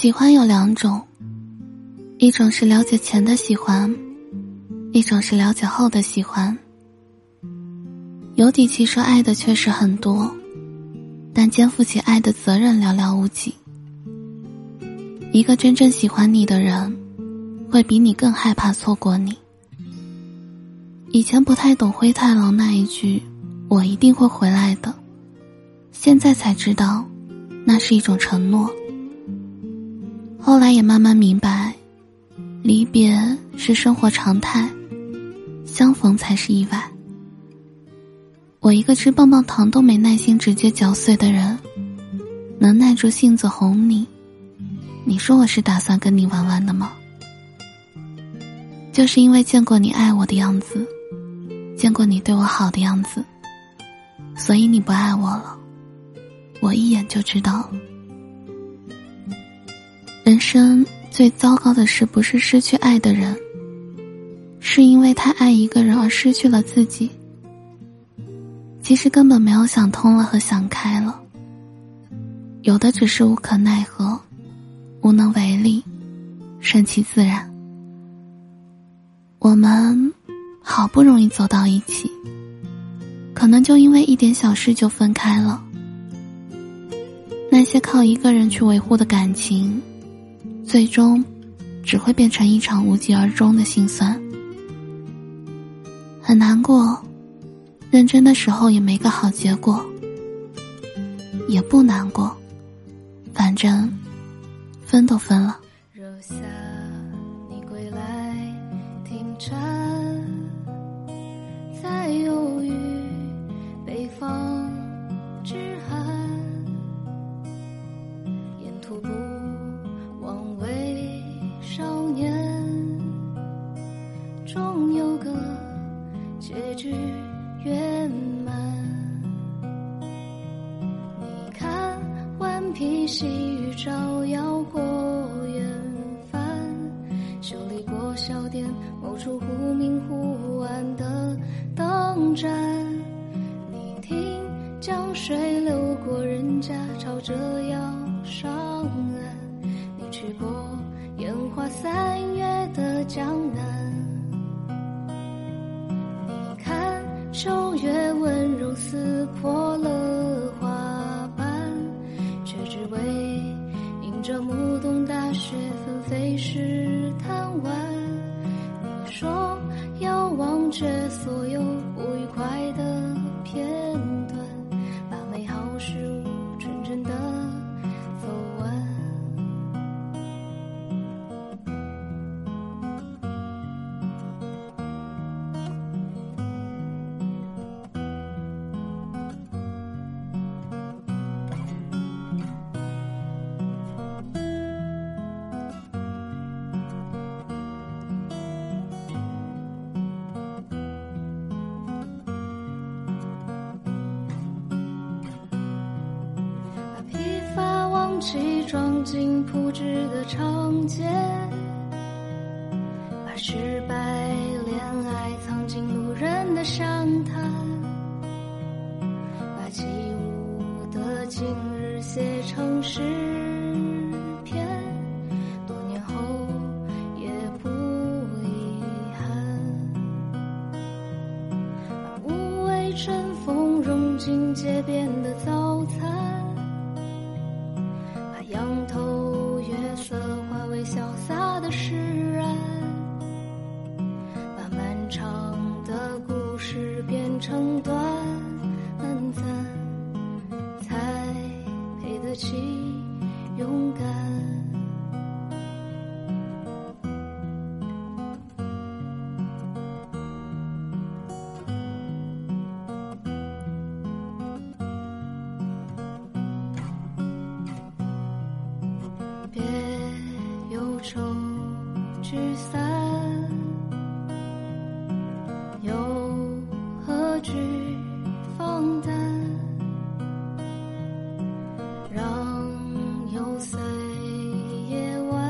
喜欢有两种，一种是了解前的喜欢，一种是了解后的喜欢。有底气说爱的确实很多，但肩负起爱的责任寥寥无几。一个真正喜欢你的人，会比你更害怕错过你。以前不太懂灰太狼那一句“我一定会回来的”，现在才知道，那是一种承诺。后来也慢慢明白，离别是生活常态，相逢才是意外。我一个吃棒棒糖都没耐心直接嚼碎的人，能耐住性子哄你，你说我是打算跟你玩玩的吗？就是因为见过你爱我的样子，见过你对我好的样子，所以你不爱我了，我一眼就知道。人生最糟糕的事，不是失去爱的人，是因为太爱一个人而失去了自己。其实根本没有想通了和想开了，有的只是无可奈何，无能为力，顺其自然。我们好不容易走到一起，可能就因为一点小事就分开了。那些靠一个人去维护的感情。最终，只会变成一场无疾而终的心酸，很难过。认真的时候也没个好结果，也不难过，反正分都分了。若下你归来，停着，圆满。你看，顽皮细雨照耀过远帆，修理过小店某处忽明忽暗的灯盏。你听，江水流过人家，朝着要上岸。你去过烟花三月的江南。秋月温柔撕破了花瓣，却只为迎着暮冬大雪纷飞时贪玩。你说要忘却所有起装进铺纸的长街，把失败恋爱藏进路人的详谈，把起舞的今日写成诗篇，多年后也不遗憾，把无畏春风融进街边的早餐。释然，把漫长的故事变成短暂，才配得起勇敢。别忧愁聚散又何惧放胆让幽邃夜晚